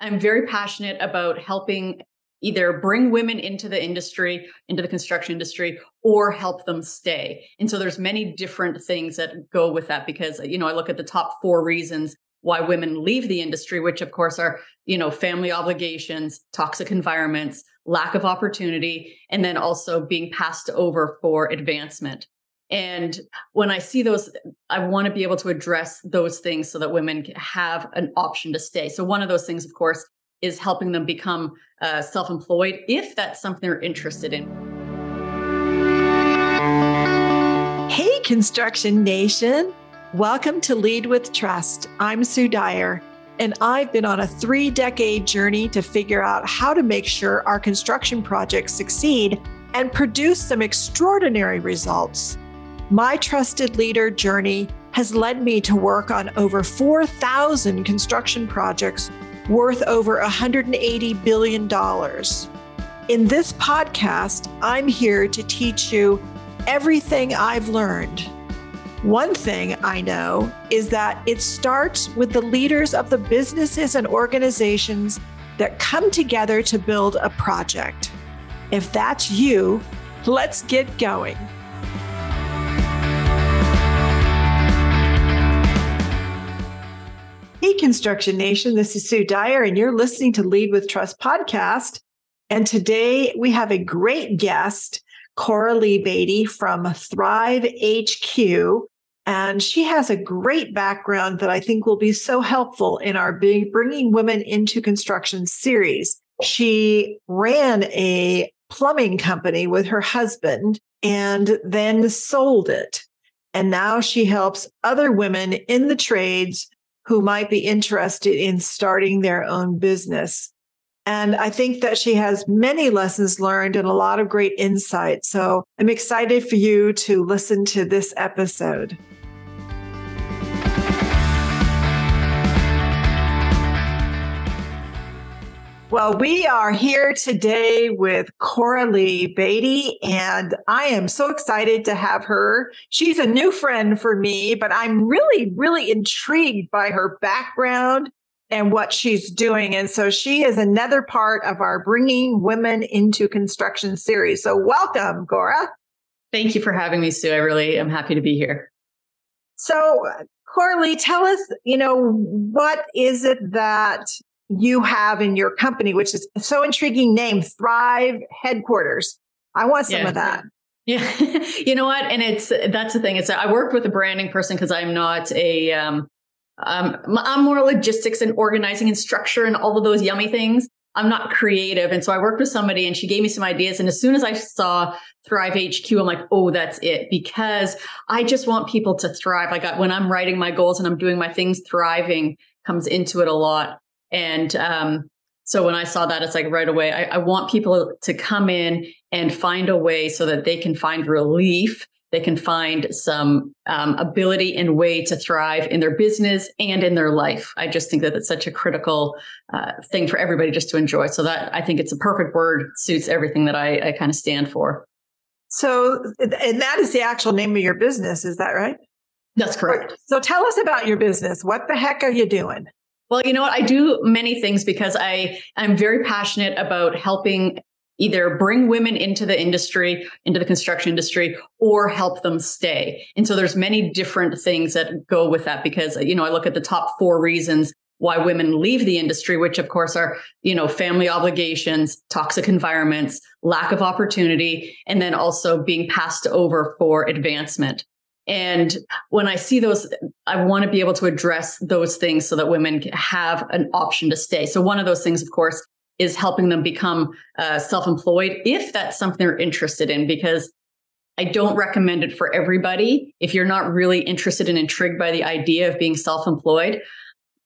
I'm very passionate about helping either bring women into the industry, into the construction industry, or help them stay. And so there's many different things that go with that because, you know, I look at the top four reasons why women leave the industry, which of course are, you know, family obligations, toxic environments, lack of opportunity, and then also being passed over for advancement. And when I see those, I want to be able to address those things so that women have an option to stay. So, one of those things, of course, is helping them become uh, self employed if that's something they're interested in. Hey, Construction Nation. Welcome to Lead with Trust. I'm Sue Dyer, and I've been on a three decade journey to figure out how to make sure our construction projects succeed and produce some extraordinary results. My trusted leader journey has led me to work on over 4,000 construction projects worth over $180 billion. In this podcast, I'm here to teach you everything I've learned. One thing I know is that it starts with the leaders of the businesses and organizations that come together to build a project. If that's you, let's get going. Construction Nation, this is Sue Dyer, and you're listening to Lead with Trust podcast. And today we have a great guest, Coralee Beatty from Thrive HQ. And she has a great background that I think will be so helpful in our Bringing Women into Construction series. She ran a plumbing company with her husband and then sold it. And now she helps other women in the trades who might be interested in starting their own business. And I think that she has many lessons learned and a lot of great insight. So I'm excited for you to listen to this episode. Well, we are here today with Coralee Beatty, and I am so excited to have her. She's a new friend for me, but I'm really, really intrigued by her background and what she's doing. And so she is another part of our Bringing Women into Construction series. So welcome, Cora. Thank you for having me, Sue. I really am happy to be here. So, Coralee, tell us, you know, what is it that you have in your company, which is so intriguing name, Thrive Headquarters. I want some yeah. of that. Yeah. you know what? And it's, that's the thing. It's, I worked with a branding person because I'm not a, um, um, I'm more logistics and organizing and structure and all of those yummy things. I'm not creative. And so I worked with somebody and she gave me some ideas. And as soon as I saw Thrive HQ, I'm like, oh, that's it. Because I just want people to thrive. I got when I'm writing my goals and I'm doing my things, thriving comes into it a lot. And um, so when I saw that, it's like right away, I, I, want people to come in and find a way so that they can find relief. They can find some um, ability and way to thrive in their business and in their life. I just think that it's such a critical uh, thing for everybody just to enjoy. So that I think it's a perfect word, suits everything that I, I kind of stand for. So, and that is the actual name of your business, is that right? That's correct. So tell us about your business. What the heck are you doing? Well, you know what? I do many things because I I'm very passionate about helping either bring women into the industry, into the construction industry, or help them stay. And so there's many different things that go with that because, you know, I look at the top four reasons why women leave the industry, which of course are, you know, family obligations, toxic environments, lack of opportunity, and then also being passed over for advancement. And when I see those, I want to be able to address those things so that women have an option to stay. So one of those things, of course, is helping them become uh, self-employed if that's something they're interested in, because I don't recommend it for everybody. If you're not really interested and intrigued by the idea of being self-employed,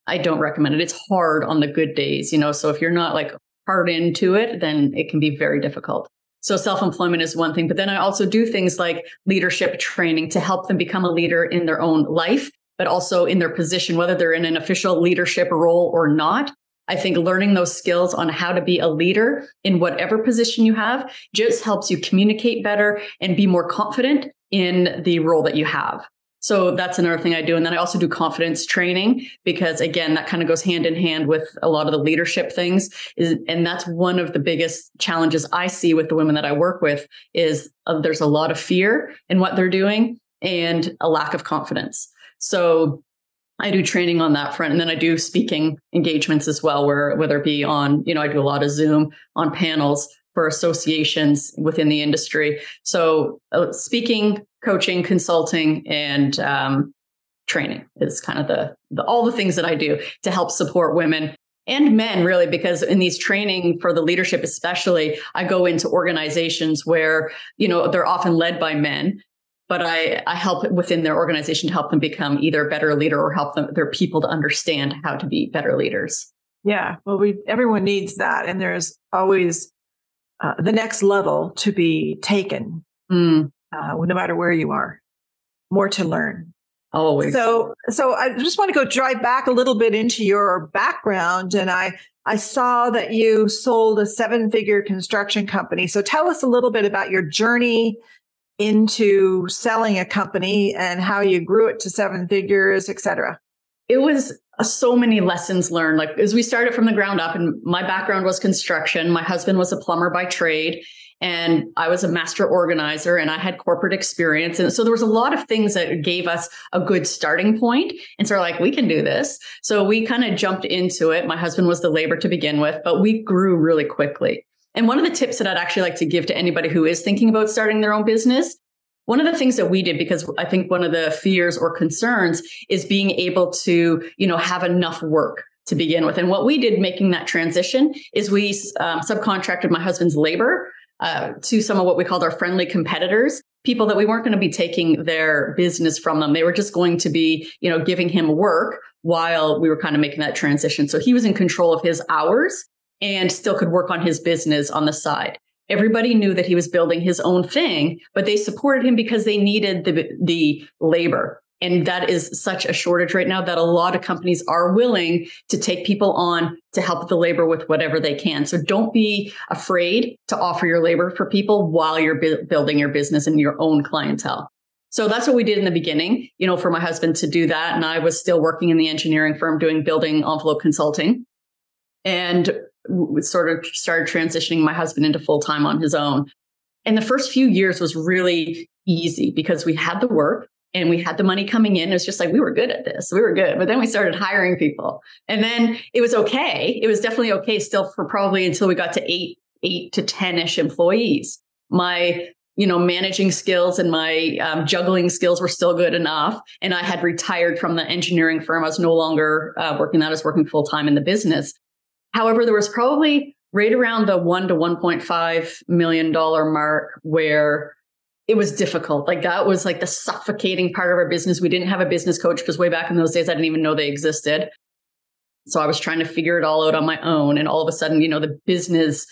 I don't recommend it. It's hard on the good days, you know. So if you're not like hard into it, then it can be very difficult. So self employment is one thing, but then I also do things like leadership training to help them become a leader in their own life, but also in their position, whether they're in an official leadership role or not. I think learning those skills on how to be a leader in whatever position you have just helps you communicate better and be more confident in the role that you have. So that's another thing I do. And then I also do confidence training because again, that kind of goes hand in hand with a lot of the leadership things. Is, and that's one of the biggest challenges I see with the women that I work with is uh, there's a lot of fear in what they're doing and a lack of confidence. So I do training on that front. And then I do speaking engagements as well, where whether it be on, you know, I do a lot of Zoom on panels for associations within the industry. So uh, speaking, coaching, consulting, and um, training is kind of the, the all the things that I do to help support women and men really because in these training for the leadership especially i go into organizations where you know they're often led by men but I, I help within their organization to help them become either a better leader or help them their people to understand how to be better leaders. Yeah, well, we everyone needs that, and there's always uh, the next level to be taken, mm. Uh, no matter where you are. More to learn. Always. So, so I just want to go drive back a little bit into your background, and I I saw that you sold a seven figure construction company. So tell us a little bit about your journey into selling a company and how you grew it to seven figures, et cetera? It was uh, so many lessons learned. Like as we started from the ground up, and my background was construction. My husband was a plumber by trade, and I was a master organizer, and I had corporate experience. And so there was a lot of things that gave us a good starting point. And so we're like, we can do this. So we kind of jumped into it. My husband was the labor to begin with, but we grew really quickly. And one of the tips that I'd actually like to give to anybody who is thinking about starting their own business, one of the things that we did, because I think one of the fears or concerns is being able to, you know, have enough work to begin with. And what we did making that transition is we um, subcontracted my husband's labor uh, to some of what we called our friendly competitors, people that we weren't going to be taking their business from them. They were just going to be, you know, giving him work while we were kind of making that transition. So he was in control of his hours and still could work on his business on the side. Everybody knew that he was building his own thing, but they supported him because they needed the, the labor. And that is such a shortage right now that a lot of companies are willing to take people on to help the labor with whatever they can. So don't be afraid to offer your labor for people while you're bu- building your business and your own clientele. So that's what we did in the beginning, you know, for my husband to do that. And I was still working in the engineering firm doing building envelope consulting. And sort of started transitioning my husband into full time on his own. And the first few years was really easy because we had the work and we had the money coming in. It was just like we were good at this. We were good. But then we started hiring people. And then it was okay. It was definitely okay still for probably until we got to eight, eight to 10-ish employees. My you know, managing skills and my um, juggling skills were still good enough. And I had retired from the engineering firm. I was no longer uh, working that. I was working full time in the business. However, there was probably right around the one to $1.5 million mark where it was difficult. Like that was like the suffocating part of our business. We didn't have a business coach because way back in those days, I didn't even know they existed. So I was trying to figure it all out on my own. And all of a sudden, you know, the business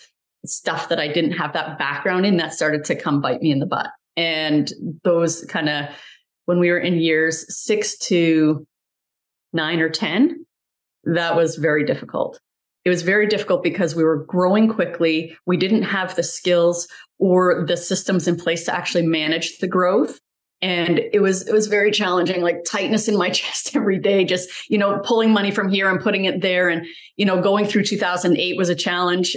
stuff that I didn't have that background in that started to come bite me in the butt. And those kind of, when we were in years six to nine or 10, that was very difficult. It was very difficult because we were growing quickly. We didn't have the skills or the systems in place to actually manage the growth. And it was it was very challenging, like tightness in my chest every day, just, you know, pulling money from here and putting it there. And, you know, going through 2008 was a challenge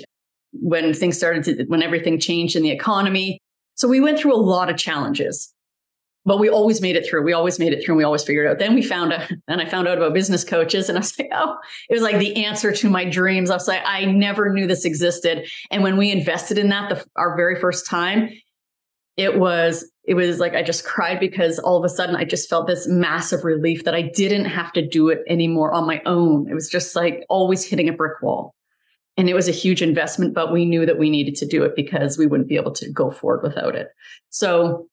when things started to, when everything changed in the economy. So we went through a lot of challenges but we always made it through. We always made it through and we always figured out. Then we found out, then I found out about business coaches and I was like, oh, it was like the answer to my dreams. I was like, I never knew this existed. And when we invested in that, the, our very first time, it was, it was like, I just cried because all of a sudden I just felt this massive relief that I didn't have to do it anymore on my own. It was just like always hitting a brick wall. And it was a huge investment, but we knew that we needed to do it because we wouldn't be able to go forward without it. So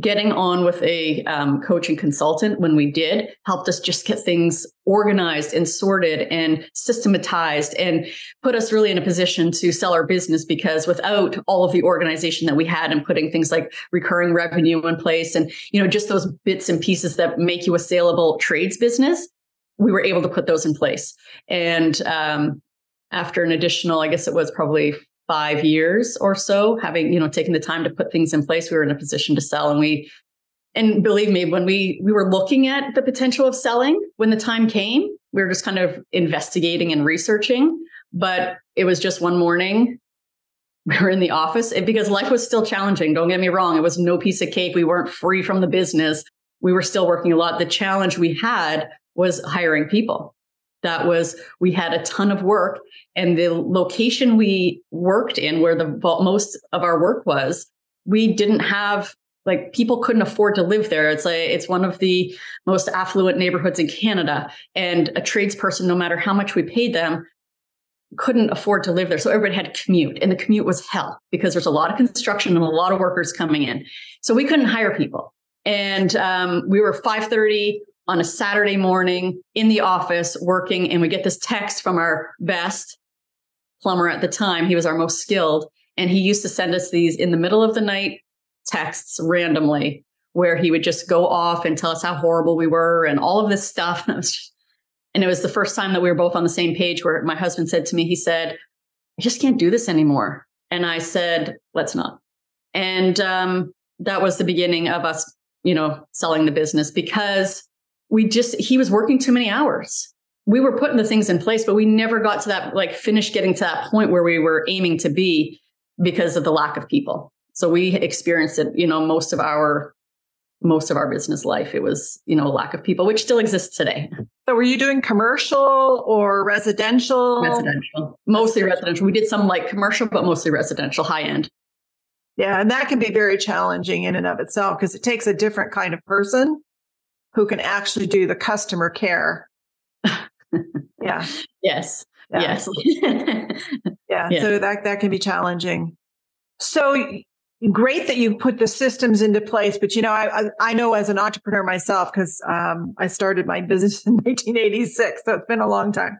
getting on with a um, coaching consultant when we did helped us just get things organized and sorted and systematized and put us really in a position to sell our business because without all of the organization that we had and putting things like recurring revenue in place and you know just those bits and pieces that make you a saleable trades business we were able to put those in place. And um, after an additional i guess it was probably five years or so, having, you know, taken the time to put things in place, we were in a position to sell and we and believe me, when we we were looking at the potential of selling, when the time came, we were just kind of investigating and researching. But it was just one morning we were in the office because life was still challenging. Don't get me wrong. It was no piece of cake. We weren't free from the business. We were still working a lot. The challenge we had was hiring people. That was, we had a ton of work and the location we worked in where the most of our work was, we didn't have like people couldn't afford to live there. It's like it's one of the most affluent neighborhoods in Canada. And a tradesperson, no matter how much we paid them, couldn't afford to live there. So everybody had to commute. And the commute was hell because there's a lot of construction and a lot of workers coming in. So we couldn't hire people. And um, we were 5:30 on a Saturday morning in the office working, and we get this text from our best plumber at the time. He was our most skilled, and he used to send us these in the middle of the night texts randomly where he would just go off and tell us how horrible we were and all of this stuff. And it was, just, and it was the first time that we were both on the same page where my husband said to me, he said, I just can't do this anymore. And I said, let's not. And um, that was the beginning of us, you know, selling the business because we just, he was working too many hours. We were putting the things in place, but we never got to that, like, finish getting to that point where we were aiming to be because of the lack of people. So we experienced it, you know, most of our most of our business life. It was, you know, lack of people, which still exists today. So were you doing commercial or residential? Residential. Mostly residential. We did some like commercial, but mostly residential, high end. Yeah, and that can be very challenging in and of itself because it takes a different kind of person who can actually do the customer care. yeah. Yes. Yeah. Yes. yeah. yeah. So that that can be challenging. So great that you put the systems into place but you know i i know as an entrepreneur myself because um, i started my business in 1986 so it's been a long time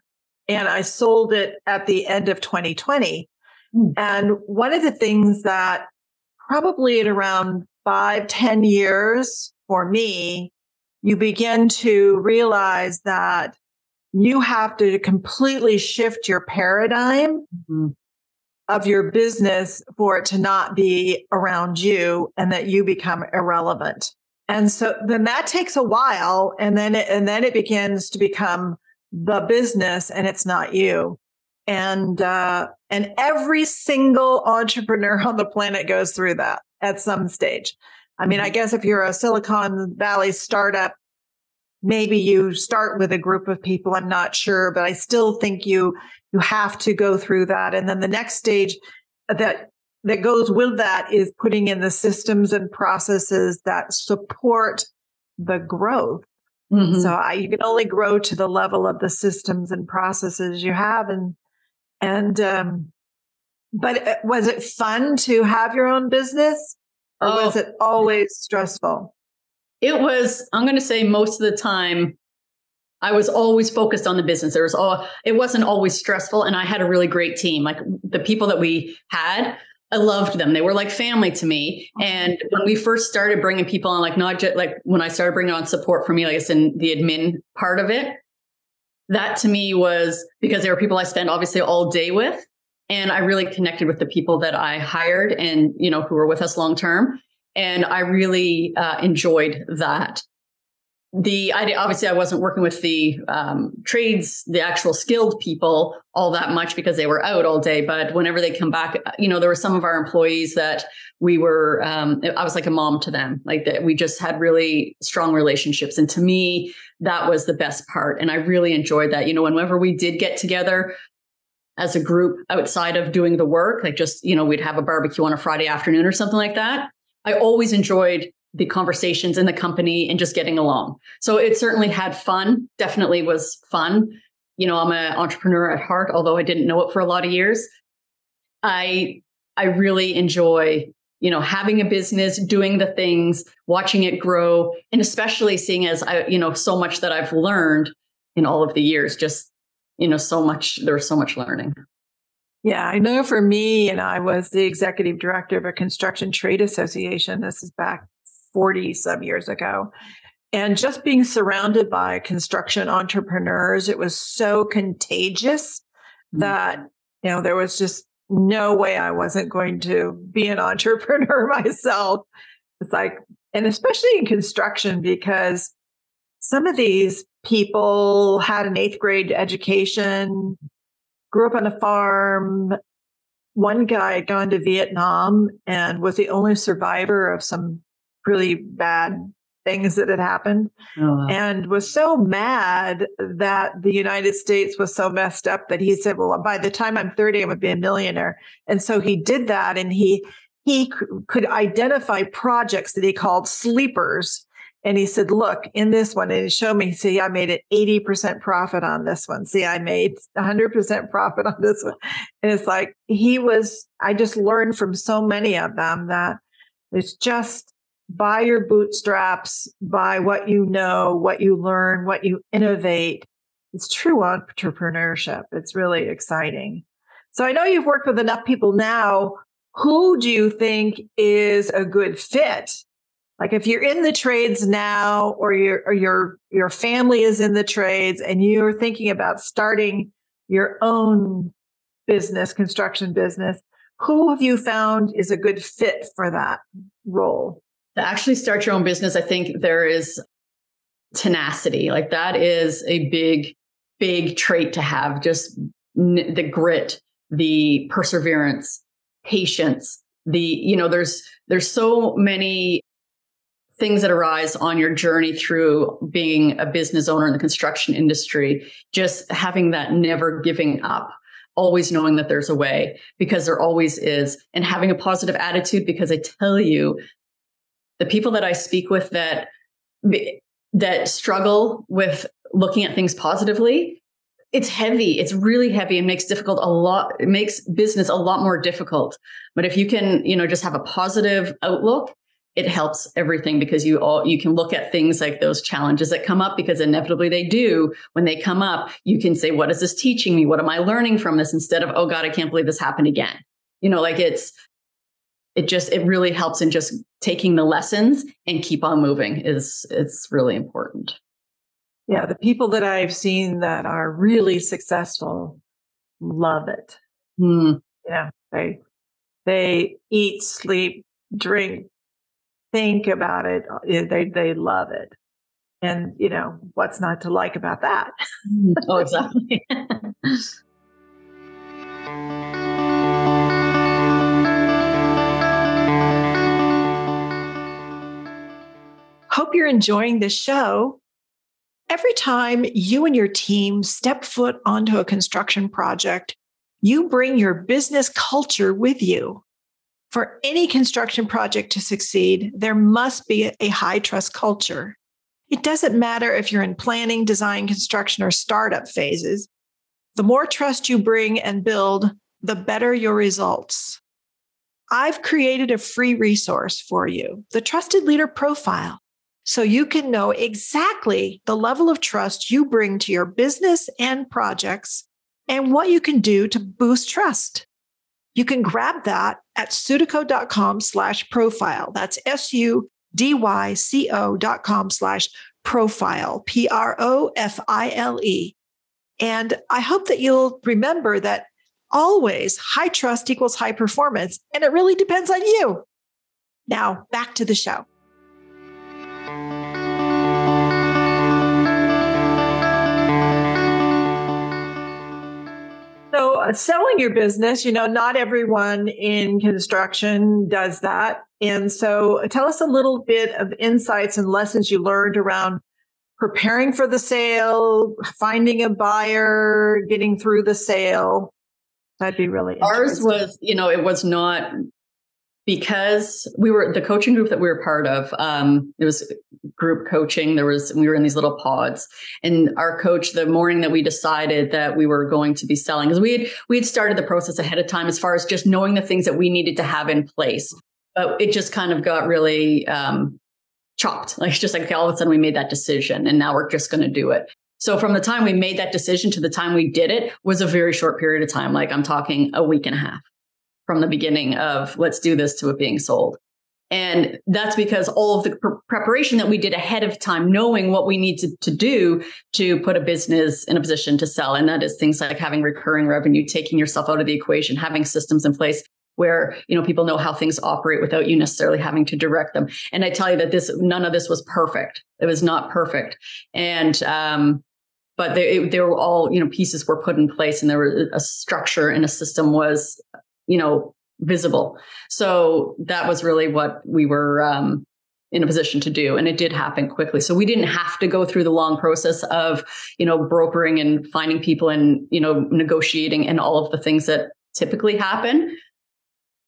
and i sold it at the end of 2020 mm. and one of the things that probably at around five ten years for me you begin to realize that you have to completely shift your paradigm mm-hmm of your business for it to not be around you and that you become irrelevant. And so then that takes a while and then it, and then it begins to become the business and it's not you. And, uh, and every single entrepreneur on the planet goes through that at some stage. I mean, I mm-hmm. guess if you're a Silicon Valley startup, maybe you start with a group of people. I'm not sure, but I still think you you have to go through that. And then the next stage that that goes with that is putting in the systems and processes that support the growth. Mm-hmm. So I, you can only grow to the level of the systems and processes you have, and and um, but uh, was it fun to have your own business, or oh. was it always stressful? It was. I'm going to say most of the time I was always focused on the business. There was all it wasn't always stressful and I had a really great team. Like the people that we had, I loved them. They were like family to me. And when we first started bringing people on, like not just like when I started bringing on support for me, like I guess in the admin part of it, that to me was because there were people I spent obviously all day with. And I really connected with the people that I hired and, you know, who were with us long term. And I really uh, enjoyed that the I obviously I wasn't working with the um, trades, the actual skilled people all that much because they were out all day. But whenever they come back, you know, there were some of our employees that we were. Um, I was like a mom to them. Like that, we just had really strong relationships, and to me, that was the best part. And I really enjoyed that. You know, whenever we did get together, as a group outside of doing the work, like just, you know, we'd have a barbecue on a Friday afternoon or something like that. I always enjoyed the conversations in the company and just getting along. So it certainly had fun, definitely was fun. You know, I'm an entrepreneur at heart, although I didn't know it for a lot of years. I I really enjoy, you know, having a business, doing the things, watching it grow, and especially seeing as I, you know, so much that I've learned in all of the years, just, you know, so much, there's so much learning. Yeah, I know for me, and I was the executive director of a construction trade association. This is back 40 some years ago. And just being surrounded by construction entrepreneurs, it was so contagious mm-hmm. that, you know, there was just no way I wasn't going to be an entrepreneur myself. It's like, And especially in construction, because some of these people had an eighth grade education, grew up on a farm. One guy had gone to Vietnam and was the only survivor of some really bad things that had happened oh. and was so mad that the United States was so messed up that he said, well, by the time I'm 30, I'm going to be a millionaire. And so he did that and he, he could identify projects that he called sleepers. And he said, look, in this one, and he showed me, see, I made an 80% profit on this one. See, I made 100% profit on this one. And it's like, he was, I just learned from so many of them that it's just by your bootstraps, by what you know, what you learn, what you innovate. It's true entrepreneurship. It's really exciting. So I know you've worked with enough people now. Who do you think is a good fit? Like if you're in the trades now or your or your your family is in the trades and you're thinking about starting your own business, construction business, who have you found is a good fit for that role? to actually start your own business, I think there is tenacity. Like that is a big, big trait to have. Just n- the grit, the perseverance, patience. The you know, there's there's so many things that arise on your journey through being a business owner in the construction industry. Just having that never giving up always knowing that there's a way because there always is and having a positive attitude because I tell you the people that I speak with that that struggle with looking at things positively, it's heavy. It's really heavy and makes difficult a lot. It makes business a lot more difficult. But if you can, you know, just have a positive outlook, it helps everything because you all you can look at things like those challenges that come up because inevitably they do. When they come up, you can say, "What is this teaching me? What am I learning from this?" Instead of, "Oh God, I can't believe this happened again." You know, like it's it just it really helps in just taking the lessons and keep on moving is it's really important yeah the people that i've seen that are really successful love it mm. yeah they they eat sleep drink think about it they they love it and you know what's not to like about that hmm. oh exactly Hope you're enjoying this show. Every time you and your team step foot onto a construction project, you bring your business culture with you. For any construction project to succeed, there must be a high trust culture. It doesn't matter if you're in planning, design, construction, or startup phases. The more trust you bring and build, the better your results. I've created a free resource for you, the Trusted Leader Profile so you can know exactly the level of trust you bring to your business and projects and what you can do to boost trust. You can grab that at sudyco.com slash profile. That's S-U-D-Y-C-O dot com slash profile, P-R-O-F-I-L-E. And I hope that you'll remember that always high trust equals high performance, and it really depends on you. Now back to the show. Selling your business, you know, not everyone in construction does that. And so, tell us a little bit of insights and lessons you learned around preparing for the sale, finding a buyer, getting through the sale. That'd be really Ours was, you know, it was not because we were the coaching group that we were part of um, it was group coaching there was we were in these little pods. And our coach the morning that we decided that we were going to be selling because we had we had started the process ahead of time as far as just knowing the things that we needed to have in place. But it just kind of got really um, chopped. Like just like okay, all of a sudden we made that decision and now we're just going to do it. So from the time we made that decision to the time we did it was a very short period of time. Like i'm talking a week and a half from the beginning of let's do this to it being sold. And that's because all of the pr- preparation that we did ahead of time, knowing what we needed to, to do to put a business in a position to sell. And that is things like having recurring revenue, taking yourself out of the equation, having systems in place, where you know people know how things operate without you necessarily having to direct them. And i tell you that this none of this was perfect. It was not perfect. And um but they, they were all you know pieces were put in place and there was a structure and a system was you know visible. So that was really what we were um in a position to do and it did happen quickly. So we didn't have to go through the long process of you know brokering and finding people and you know negotiating and all of the things that typically happen.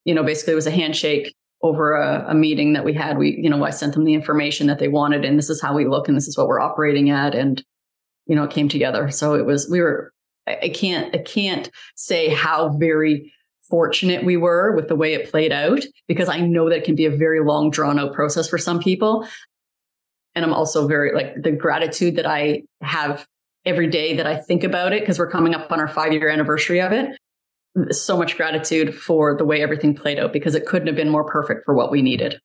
You know basically it was a handshake over a, a, meeting that we had. We you know i sent them the information that they wanted and this is how we look and this is what we're operating at and you know it came together. So it was we were I, I can't i can't say how very fortunate we were with the way it played out because I know that it can be a very long, drawn out process for some people. And I'm also very like the gratitude that I have every day that I think about it because we're coming up on our five year anniversary of it. So much gratitude for the way everything played out because it couldn't have been more perfect for what we needed.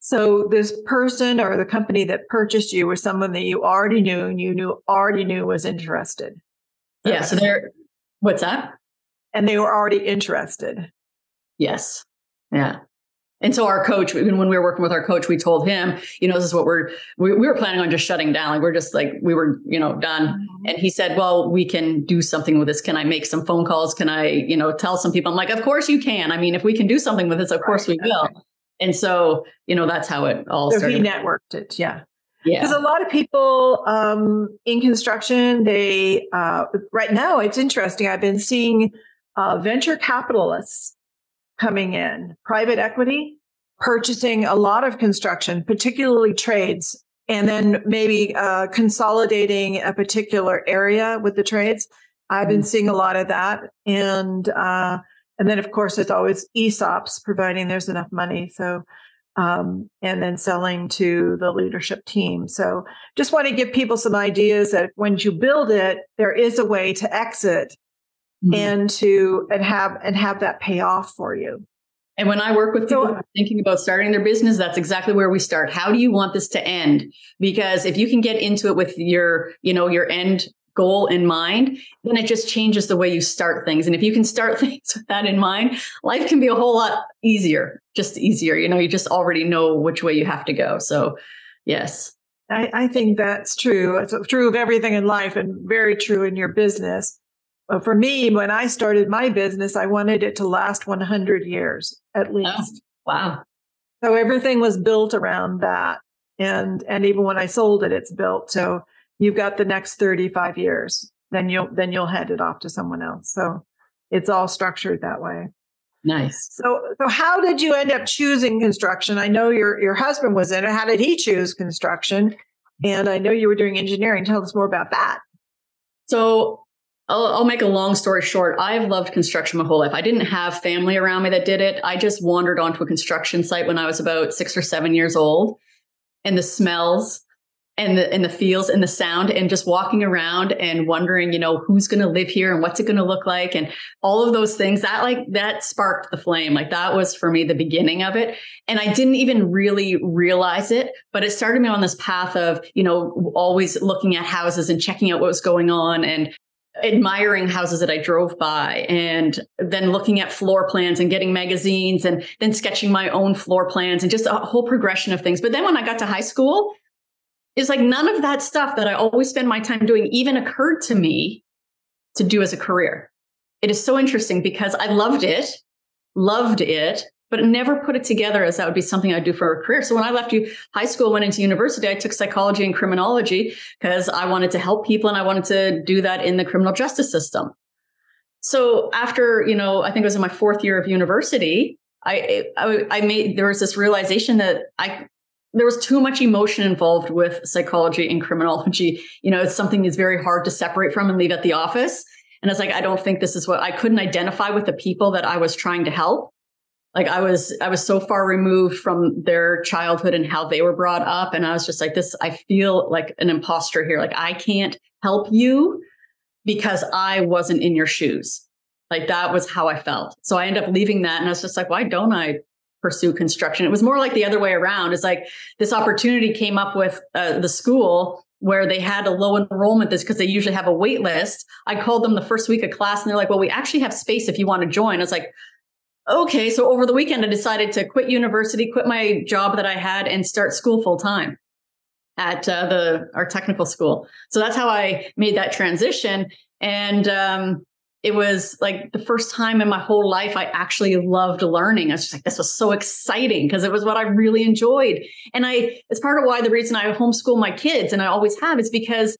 So this person or the company that purchased you was someone that you already knew and you knew already knew was interested. Yeah. So they're what's that? And they were already interested. Yes. Yeah. And so our coach, even when we were working with our coach, we told him, you know, this is what we're, we, we were planning on just shutting down. Like we're just like, we were, you know, done. Mm-hmm. And he said, well, we can do something with this. Can I make some phone calls? Can I, you know, tell some people? I'm like, of course you can. I mean, if we can do something with this, of right. course we will. Okay. And so, you know, that's how it all so started. he networked it. Yeah. Yeah. Because a lot of people um, in construction, they, uh, right now, it's interesting. I've been seeing uh, venture capitalists coming in, private equity, purchasing a lot of construction, particularly trades, and then maybe uh, consolidating a particular area with the trades. I've been mm. seeing a lot of that, and uh, and then of course there's always ESOPs, providing there's enough money. So. Um, and then selling to the leadership team. So, just want to give people some ideas that when you build it, there is a way to exit mm-hmm. and to and have and have that pay off for you. And when I work with people so, thinking about starting their business, that's exactly where we start. How do you want this to end? Because if you can get into it with your, you know, your end goal in mind, then it just changes the way you start things. And if you can start things with that in mind, life can be a whole lot easier, just easier. You know, you just already know which way you have to go. So, yes. I, I think that's true. It's true of everything in life and very true in your business Uh, for me, when I started my business, I wanted it to last 100 years at oh, least. Oh, wow. So everything was built around that. And, and even when I sold it, it's built. So you've got the next 35 years, then you'll, then you'll hand it off to someone else. So it's all structured that way. Nice. So, so how did you end up choosing construction? I know your, your husband was in it. How did he choose construction? And I know you were doing engineering. Tell us more about that. So I'll, I'll, make a long story short. I've loved construction my whole life. I didn't have family around me that did it. I just wandered onto a construction site when I was about six or seven years old, and the smells and the and the feels and the sound and just walking around and wondering, you know, who's going to live here and what's it going to look like and all of those things. That like that sparked the flame. Like that was for me the beginning of it. And I didn't even really realize it, but it started me on this path of, you know, always looking at houses and checking out what was going on and admiring houses that I drove by and then looking at floor plans and getting magazines and then sketching my own floor plans and just a whole progression of things. But then when I got to high school, it's like none of that stuff that I always spend my time doing even occurred to me to do as a career. It is so interesting because I loved it, loved it, but never put it together as that would be something I'd do for a career. So when I left you high school, went into university, I took psychology and criminology because I wanted to help people and I wanted to do that in the criminal justice system. So after, you know, I think it was in my fourth year of university, I, I, I made, there was this realization that I, there was too much emotion involved with psychology and criminology. You know, it's something that's very hard to separate from and leave at the office. And it's like, I don't think this is what I couldn't identify with the people that I was trying to help like i was i was so far removed from their childhood and how they were brought up. And i was just like this i feel like an imposter here. Like i can't help you because i wasn't in your shoes. Like that was how i felt. So i ended up leaving that and i was just like why don't i pursue construction? It was more like the other way around. It's like this opportunity came up with uh, the school where they had a low enrollment this because they usually have a wait list. I called them the first week of class and they're like well we actually have space if you want to join. I was like okay, so over the weekend, I decided to quit university, quit my job that I had, and start school full time at uh, the our technical school. So that's how I made that transition. And um, it was like the first time in my whole life I actually loved learning. I was just like, this was so exciting because it was what I really enjoyed. And I, it's part of why the reason I homeschool my kids and I always have is because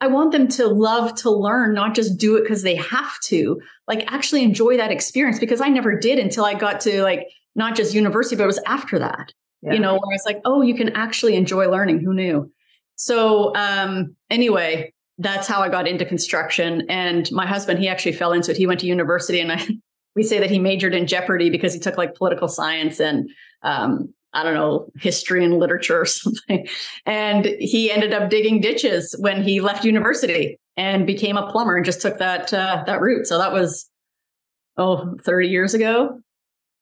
I want them to love to learn, not just do it because they have to, like actually enjoy that experience because I never did until I got to like not just university, but it was after that, yeah. you know, where it's like, oh, you can actually enjoy learning. Who knew? So, um, anyway, that's how I got into construction. And my husband, he actually fell into it. He went to university and I, we say that he majored in Jeopardy because he took like political science and, um, I don't know, history and literature or something. And he ended up digging ditches when he left university and became a plumber and just took that, uh, that route. So that was, oh, 30 years ago.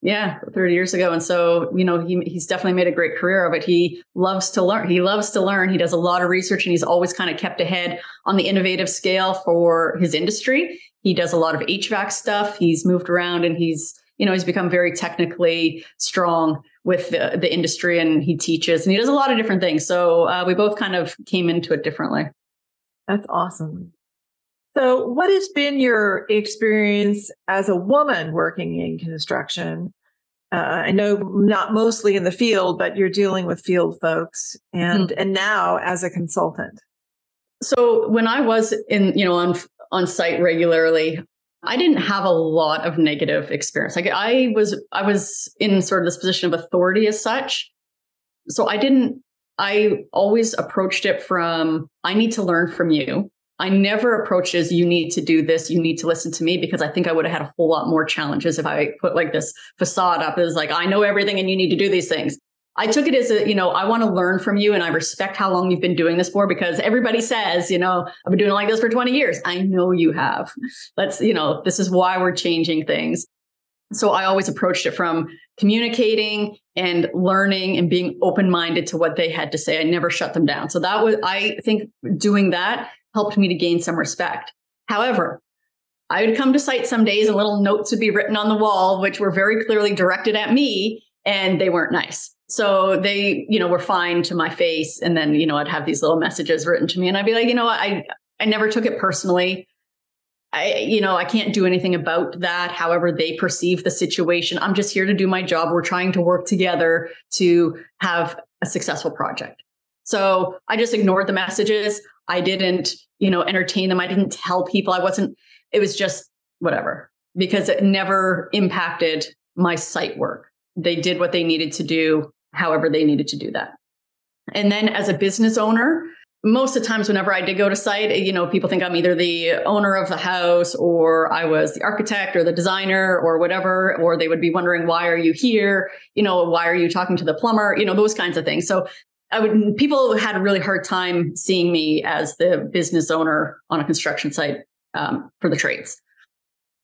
Yeah, 30 years ago. And so, you know, he, he's definitely made a great career of it. He loves to learn. He loves to learn. He does a lot of research and he's always kind of kept ahead on the innovative scale for his industry. He does a lot of HVAC stuff. He's moved around and he's, you know, he's become very technically strong with the, the industry and he teaches and he does a lot of different things. So uh, we both kind of came into it differently. That's awesome. So, what has been your experience as a woman working in construction? Uh, I know not mostly in the field, but you're dealing with field folks, and mm-hmm. and now as a consultant. So, when I was in, you know, on on site regularly, I didn't have a lot of negative experience. Like I was, I was in sort of this position of authority as such. So I didn't. I always approached it from I need to learn from you I never approached as you need to do this, you need to listen to me because I think I would have had a whole lot more challenges if I put like this facade up as like, I know everything and you need to do these things. I took it as a, you know, I want to learn from you and I respect how long you've been doing this for because everybody says, you know, I've been doing it like this for 20 years. I know you have. Let's, you know, this is why we're changing things. So I always approached it from communicating and learning and being open minded to what they had to say. I never shut them down. So that was, I think doing that helped me to gain some respect. However, I would come to site some days and little notes would be written on the wall, which were very clearly directed at me and they weren't nice. So they, you know, were fine to my face. And then, you know, I'd have these little messages written to me and I'd be like, you know, I, I never took it personally. I, you know, I can't do anything about that. However, they perceive the situation. I'm just here to do my job. We're trying to work together to have a successful project. So I just ignored the messages. I didn't, you know, entertain them. I didn't tell people. I wasn't, it was just whatever because it never impacted my site work. They did what they needed to do, however they needed to do that. And then as a business owner, most of the times whenever I did go to site, you know, people think I'm either the owner of the house or I was the architect or the designer or whatever, or they would be wondering, why are you here? You know, why are you talking to the plumber? You know, those kinds of things. So I would people had a really hard time seeing me as the business owner on a construction site um, for the trades.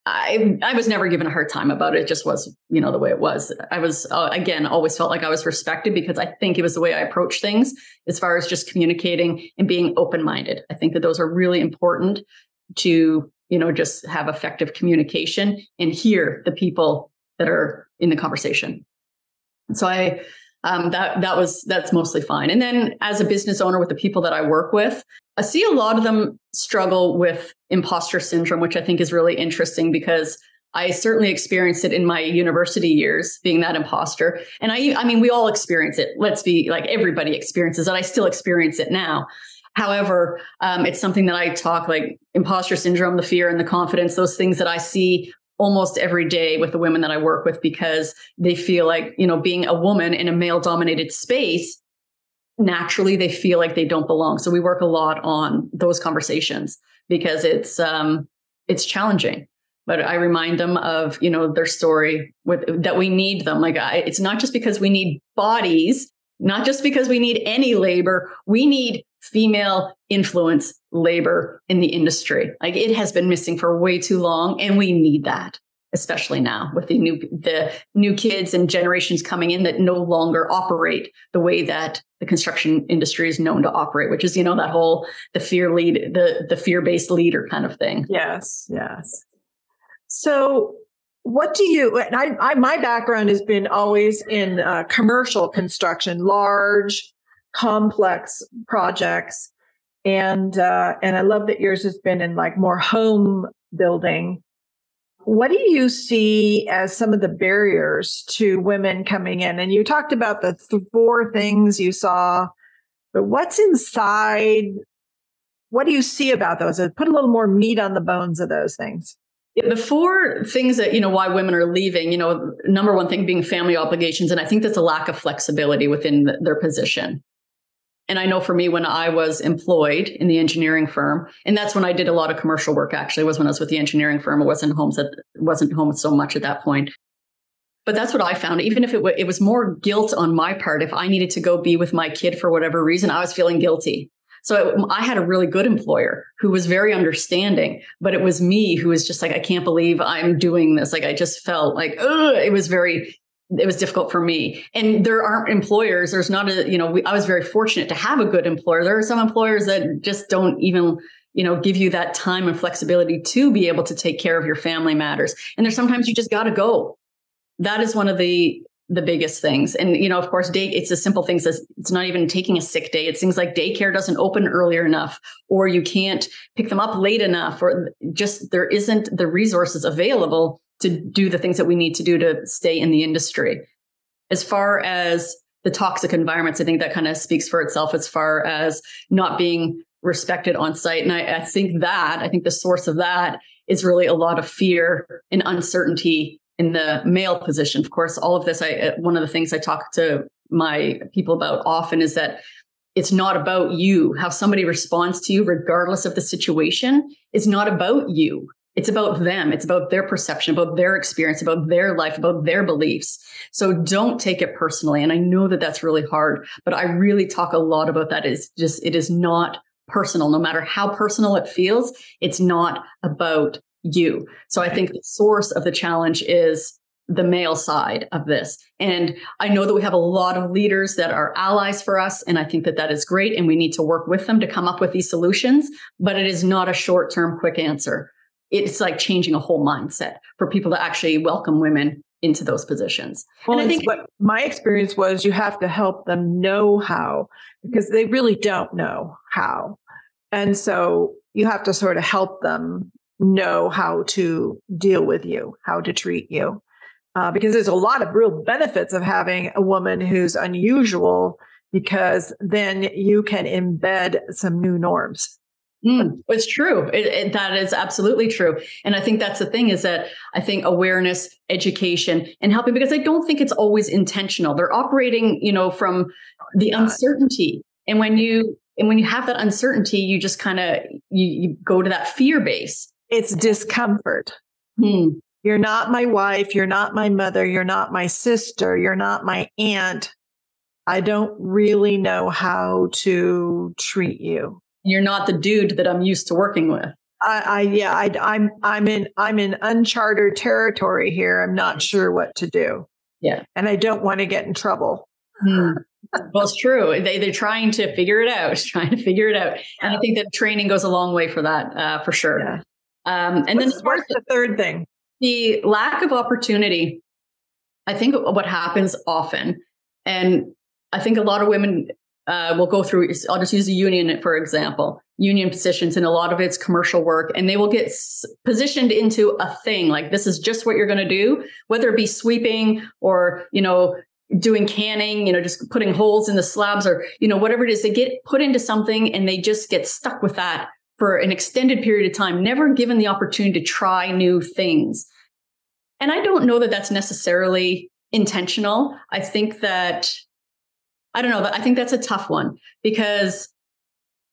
I I was never given a hard time about it. It just was, you know, the way it was. I was uh, again always felt like I was respected because I think it was the way I approached things as far as just communicating and being open minded. I think that those are really important to you know just have effective communication and hear the people that are in the conversation. so I um, that that was that's mostly fine. And then as a business owner with the people that I work with, I see a lot of them struggle with imposter syndrome, which I think is really interesting because I certainly experienced it in my university years, being that imposter. And I, I mean, we all experience it. Let's be like everybody experiences it. I still experience it now. However, um, it's something that I talk like imposter syndrome, the fear and the confidence, those things that I see almost every day with the women that I work with because they feel like, you know, being a woman in a male dominated space, naturally they feel like they don't belong. So we work a lot on those conversations because it's um it's challenging. But I remind them of, you know, their story with that we need them. Like I, it's not just because we need bodies, not just because we need any labor, we need female influence labor in the industry. Like it has been missing for way too long and we need that especially now with the new the new kids and generations coming in that no longer operate the way that the construction industry is known to operate which is you know that whole the fear lead the the fear based leader kind of thing yes yes so what do you? I, I, my background has been always in uh, commercial construction, large, complex projects, and uh, and I love that yours has been in like more home building. What do you see as some of the barriers to women coming in? And you talked about the th- four things you saw, but what's inside? What do you see about those? Uh, put a little more meat on the bones of those things. The four things that, you know, why women are leaving, you know, number one thing being family obligations. And I think that's a lack of flexibility within their position. And I know for me, when I was employed in the engineering firm, and that's when I did a lot of commercial work. Actually, was when I was with the engineering firm. It wasn't home. It wasn't home so much at that point. But that's what I found. Even if it, w- it was more guilt on my part, if I needed to go be with my kid for whatever reason, I was feeling guilty. So I had a really good employer who was very understanding, but it was me who was just like, I can't believe I'm doing this. Like I just felt like, it was very, it was difficult for me. And there aren't employers. There's not a, you know, we, I was very fortunate to have a good employer. There are some employers that just don't even, you know, give you that time and flexibility to be able to take care of your family matters. And there's sometimes you just got to go. That is one of the the biggest things. And, you know, of course, day, it's the simple things as it's not even taking a sick day. It's things like daycare doesn't open earlier enough, or you can't pick them up late enough, or just there isn't the resources available to do the things that we need to do to stay in the industry. As far as the toxic environments, I think that kind of speaks for itself as far as not being respected on site. And I, I think that, I think the source of that is really a lot of fear and uncertainty in the male position. Of course, all of this, I, uh, one of the things I talk to my people about often is that it's not about you. How somebody responds to you, regardless of the situation, is not about you. It's about them. It's about their perception, about their experience, about their life, about their beliefs. So don't take it personally. And I know that that's really hard, but I really talk a lot about that. Is just, it is not personal. No matter how personal it feels, it's not about you. So I think the source of the challenge is the male side of this. And I know that we have a lot of leaders that are allies for us. And I think that that is great. And we need to work with them to come up with these solutions. But it is not a short term quick answer. It's like changing a whole mindset for people to actually welcome women into those positions. Well, and I think what my experience was you have to help them know how because they really don't know how. And so you have to sort of help them know how to deal with you, how to treat you. Uh, because there's a lot of real benefits of having a woman who's unusual because then you can embed some new norms. Mm, it's true. It, it, that is absolutely true. And I think that's the thing is that I think awareness, education, and helping because I don't think it's always intentional. They're operating, you know, from the uncertainty. And when you and when you have that uncertainty, you just kind of you, you go to that fear base. It's discomfort. Hmm. You're not my wife. You're not my mother. You're not my sister. You're not my aunt. I don't really know how to treat you. You're not the dude that I'm used to working with. I, I yeah, I, I'm I'm in I'm in uncharted territory here. I'm not sure what to do. Yeah, and I don't want to get in trouble. Hmm. well, it's true. They they're trying to figure it out, trying to figure it out, and I think that training goes a long way for that, uh, for sure. Yeah. Um, and what's, then what's the third thing? The lack of opportunity. I think what happens often, and I think a lot of women uh, will go through. I'll just use a union for example. Union positions and a lot of it's commercial work, and they will get s- positioned into a thing like this is just what you're going to do, whether it be sweeping or you know doing canning, you know, just putting holes in the slabs or, you know, whatever it is, they get put into something and they just get stuck with that for an extended period of time, never given the opportunity to try new things. And I don't know that that's necessarily intentional. I think that, I don't know, I think that's a tough one because,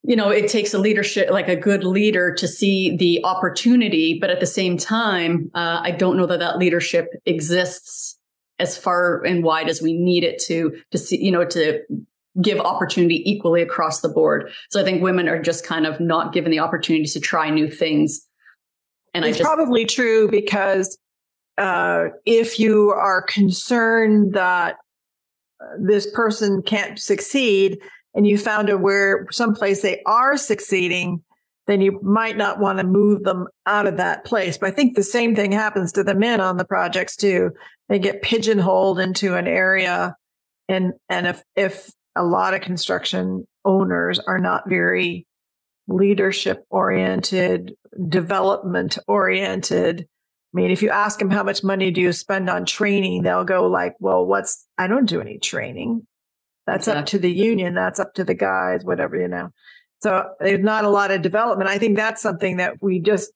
you know, it takes a leadership, like a good leader to see the opportunity. But at the same time, uh, I don't know that that leadership exists as far and wide as we need it to, to see, you know, to give opportunity equally across the board. So I think women are just kind of not given the opportunity to try new things. And it's I just, probably true because uh, if you are concerned that this person can't succeed and you found a where someplace they are succeeding, then you might not want to move them out of that place. But I think the same thing happens to the men on the projects too. They get pigeonholed into an area and and if if a lot of construction owners are not very leadership oriented, development oriented. I mean, if you ask them how much money do you spend on training, they'll go like, well, what's, I don't do any training. That's exactly. up to the union. That's up to the guys, whatever, you know. So there's not a lot of development. I think that's something that we just,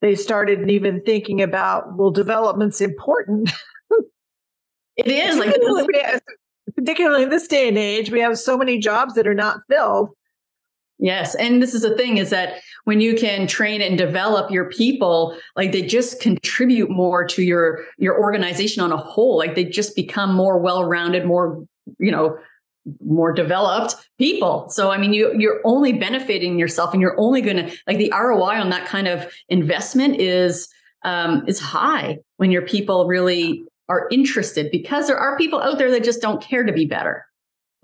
they started even thinking about, well, development's important. it is like, particularly in this day and age, we have so many jobs that are not filled. Yes. And this is the thing is that when you can train and develop your people, like they just contribute more to your your organization on a whole. Like they just become more well-rounded, more, you know, more developed people. So I mean you you're only benefiting yourself and you're only gonna like the ROI on that kind of investment is um is high when your people really are interested because there are people out there that just don't care to be better.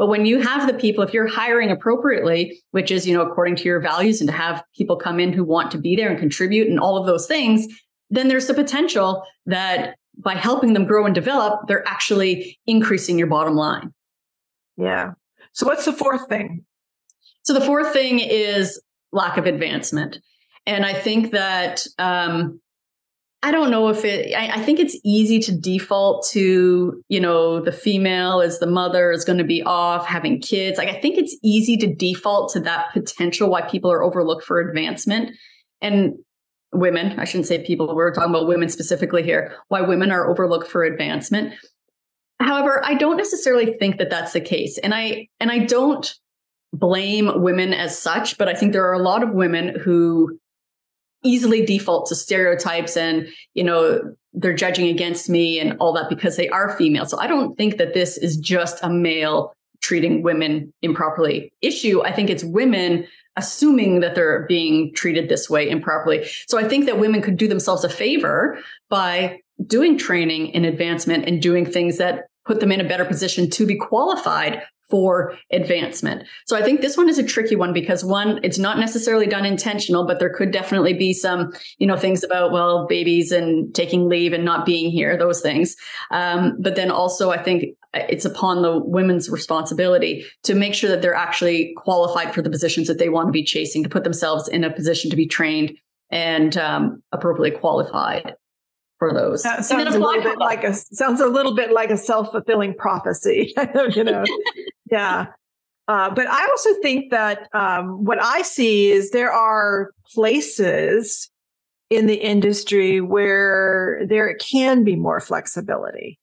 But when you have the people, if you're hiring appropriately, which is, you know, according to your values and to have people come in who want to be there and contribute and all of those things, then there's the potential that by helping them grow and develop, they're actually increasing your bottom line. Yeah. So what's the fourth thing? So the fourth thing is lack of advancement. And I think that um, I don't know if it, I, I, think it's easy to default to, you know, the female is the mother is going to be off having kids. Like, I think it's easy to default to that potential why people are overlooked for advancement. And women, I shouldn't say people, we're talking about women specifically here, why women are overlooked for advancement. However, I don't necessarily think that that's the case. And I, and I don't blame women as such, but I think there are a lot of women who easily default to stereotypes and you know they're judging against me and all that because they are female. So i don't think that this is just a male treating women improperly issue. I think it's women assuming that they're being treated this way improperly. So i think that women could do themselves a favor by doing training and advancement and doing things that put them in a better position to be qualified for advancement. So I think this one is a tricky one because one, it's not necessarily done intentional, but there could definitely be some, you know, things about, well, babies and taking leave and not being here, those things. Um, but then also I think it's upon the women's responsibility to make sure that they're actually qualified for the positions that they want to be chasing, to put themselves in a position to be trained and um, appropriately qualified for those. That sounds a little bit like a sounds a little bit like a self fulfilling prophecy. you know, yeah. Uh, but I also think that um, what I see is there are places in the industry where there can be more flexibility,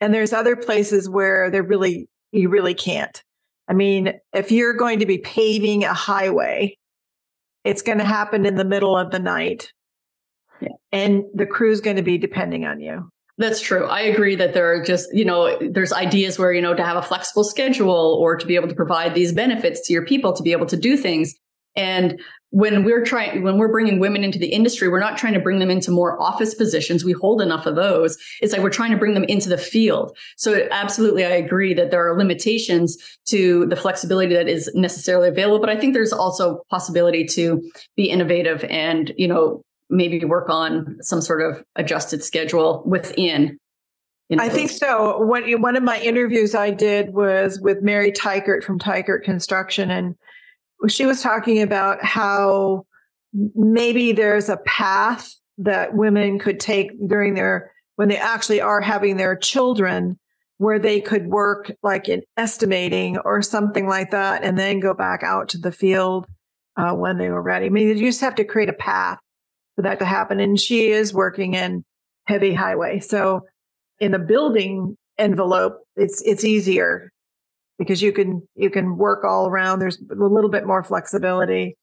and there's other places where there really you really can't. I mean, if you're going to be paving a highway, it's going to happen in the middle of the night yeah. And the crew's going to be depending on you. That's true. I agree that there are just, you know, there's ideas where, you know, to have a flexible schedule or to be able to provide these benefits to your people to be able to do things. And when we're trying, when we're bringing women into the industry, we're not trying to bring them into more office positions. We hold enough of those. It's like we're trying to bring them into the field. So absolutely, I agree that there are limitations to the flexibility that is necessarily available. But I think there's also possibility to be innovative and, you know, maybe work on some sort of adjusted schedule within I think so. One, one of my interviews I did was with Mary Tykert from Tykert Construction, and she was talking about how maybe there's a path that women could take during their when they actually are having their children where they could work like in estimating or something like that and then go back out to the field uh, when they were ready. I mean, you just have to create a path for that to happen. And she is working in heavy highway. So in the building envelope, it's it's easier because you can you can work all around. There's a little bit more flexibility.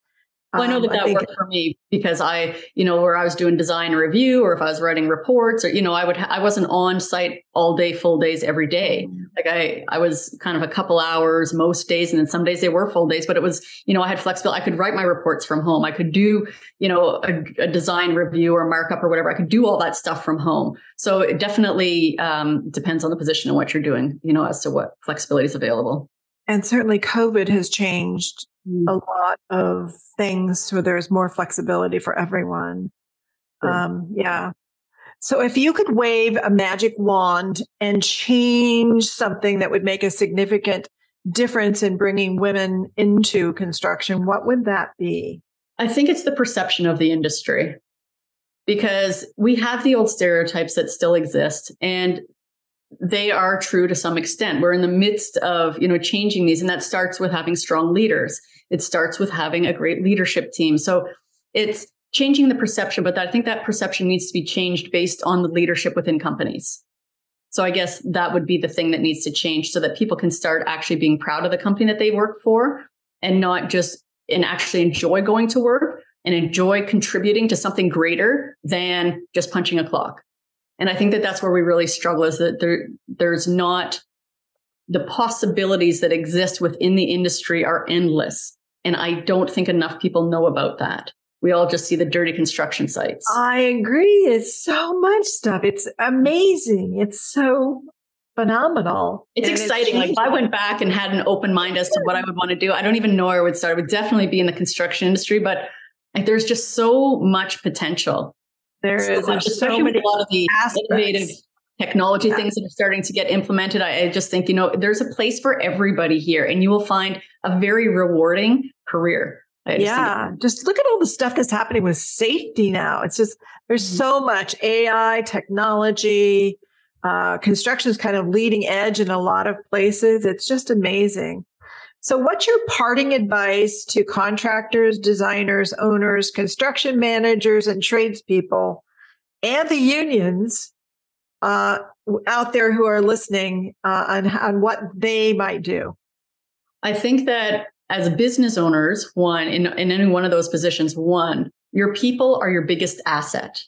Well, I know that um, that worked for me because I, you know, where I was doing design review or if I was writing reports or, you know, I would, I wasn't on site all day, full days every day. Mm-hmm. Like I, I was kind of a couple hours most days. And then some days they were full days, but it was, you know, I had flexibility. I could write my reports from home. I could do, you know, a, a design review or markup or whatever. I could do all that stuff from home. So it definitely um, depends on the position and what you're doing, you know, as to what flexibility is available. And certainly COVID has changed mm. a lot of things so there's more flexibility for everyone. Um, yeah. So if you could wave a magic wand and change something that would make a significant difference in bringing women into construction, what would that be? I think it's the perception of the industry because we have the old stereotypes that still exist and they are true to some extent. We're in the midst of, you know, changing these and that starts with having strong leaders. It starts with having a great leadership team. So it's changing the perception, but I think that perception needs to be changed based on the leadership within companies. So I guess that would be the thing that needs to change so that people can start actually being proud of the company that they work for and not just and actually enjoy going to work and enjoy contributing to something greater than just punching a clock. And I think that that's where we really struggle is that there there's not the possibilities that exist within the industry are endless. And I don't think enough people know about that. We all just see the dirty construction sites. I agree. It's so much stuff. It's amazing. It's so phenomenal. It's and exciting. It's like if I went back and had an open mind as to what I would want to do, I don't even know where I would start. I would definitely be in the construction industry, but like, there's just so much potential. There so is, much, especially so with a lot of the aspects. innovative technology yeah. things that are starting to get implemented. I, I just think, you know, there's a place for everybody here and you will find a very rewarding career. Yeah, just look at all the stuff that's happening with safety now. It's just there's mm-hmm. so much AI technology. Uh, construction is kind of leading edge in a lot of places. It's just amazing. So, what's your parting advice to contractors, designers, owners, construction managers, and tradespeople, and the unions uh, out there who are listening uh, on, on what they might do? I think that as business owners, one, in, in any one of those positions, one, your people are your biggest asset.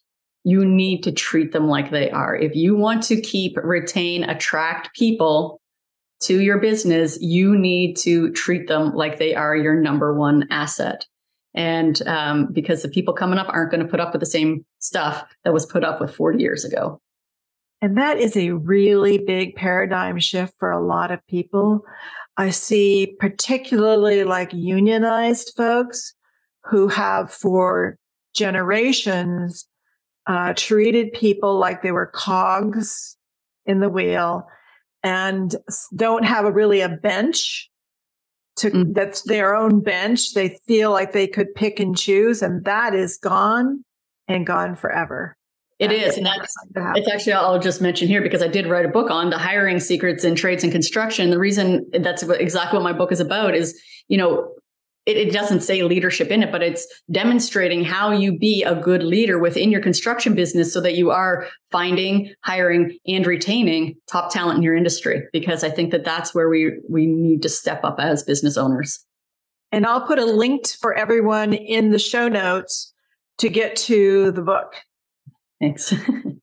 You need to treat them like they are. If you want to keep, retain, attract people to your business, you need to treat them like they are your number one asset. And um, because the people coming up aren't going to put up with the same stuff that was put up with 40 years ago. And that is a really big paradigm shift for a lot of people. I see particularly like unionized folks who have for generations uh, treated people like they were cogs in the wheel and don't have a really a bench to mm. that's their own bench. They feel like they could pick and choose, and that is gone and gone forever. It is, and that's it's actually I'll just mention here because I did write a book on the hiring secrets in trades and construction. The reason that's exactly what my book is about is you know it, it, doesn't say leadership in it, but it's demonstrating how you be a good leader within your construction business so that you are finding, hiring, and retaining top talent in your industry. Because I think that that's where we we need to step up as business owners. And I'll put a link for everyone in the show notes to get to the book. Thanks.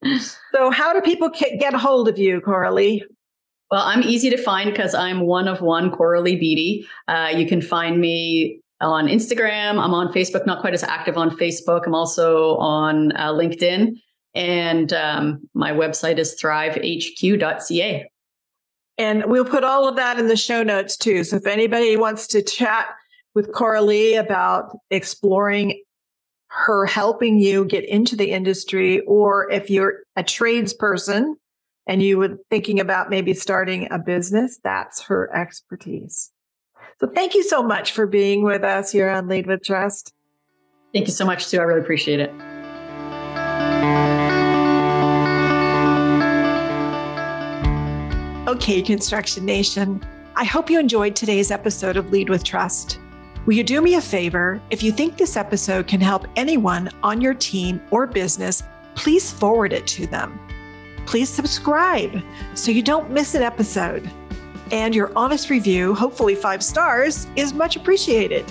so, how do people get a hold of you, Coralee? Well, I'm easy to find because I'm one of one Coralee Beatty. Uh, you can find me on Instagram. I'm on Facebook, not quite as active on Facebook. I'm also on uh, LinkedIn. And um, my website is thrivehq.ca. And we'll put all of that in the show notes too. So if anybody wants to chat with Coralee about exploring her helping you get into the industry, or if you're a tradesperson and you were thinking about maybe starting a business, that's her expertise. So thank you so much for being with us here on Lead with Trust. Thank you so much, Sue. I really appreciate it. Okay, Construction Nation. I hope you enjoyed today's episode of Lead with Trust. Will you do me a favor? If you think this episode can help anyone on your team or business, please forward it to them please subscribe so you don't miss an episode. And your honest review, hopefully five stars, is much appreciated.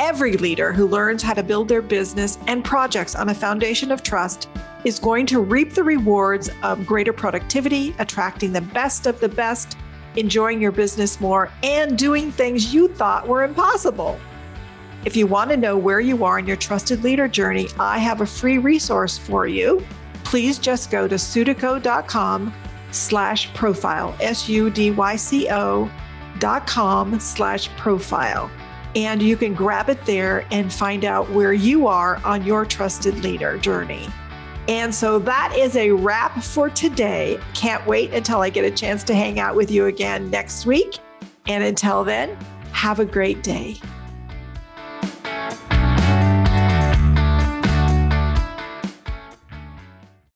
Every leader who learns how to build their business and projects on a foundation of trust is going to reap the rewards of greater productivity, attracting the best of the best, enjoying your business more, and doing things you thought were impossible. If you want to know where you are in your trusted leader journey, I have a free resource for you please just go to sudyco.com slash profile, S-U-D-Y-C-O dot com slash profile. And you can grab it there and find out where you are on your trusted leader journey. And so that is a wrap for today. Can't wait until I get a chance to hang out with you again next week. And until then, have a great day.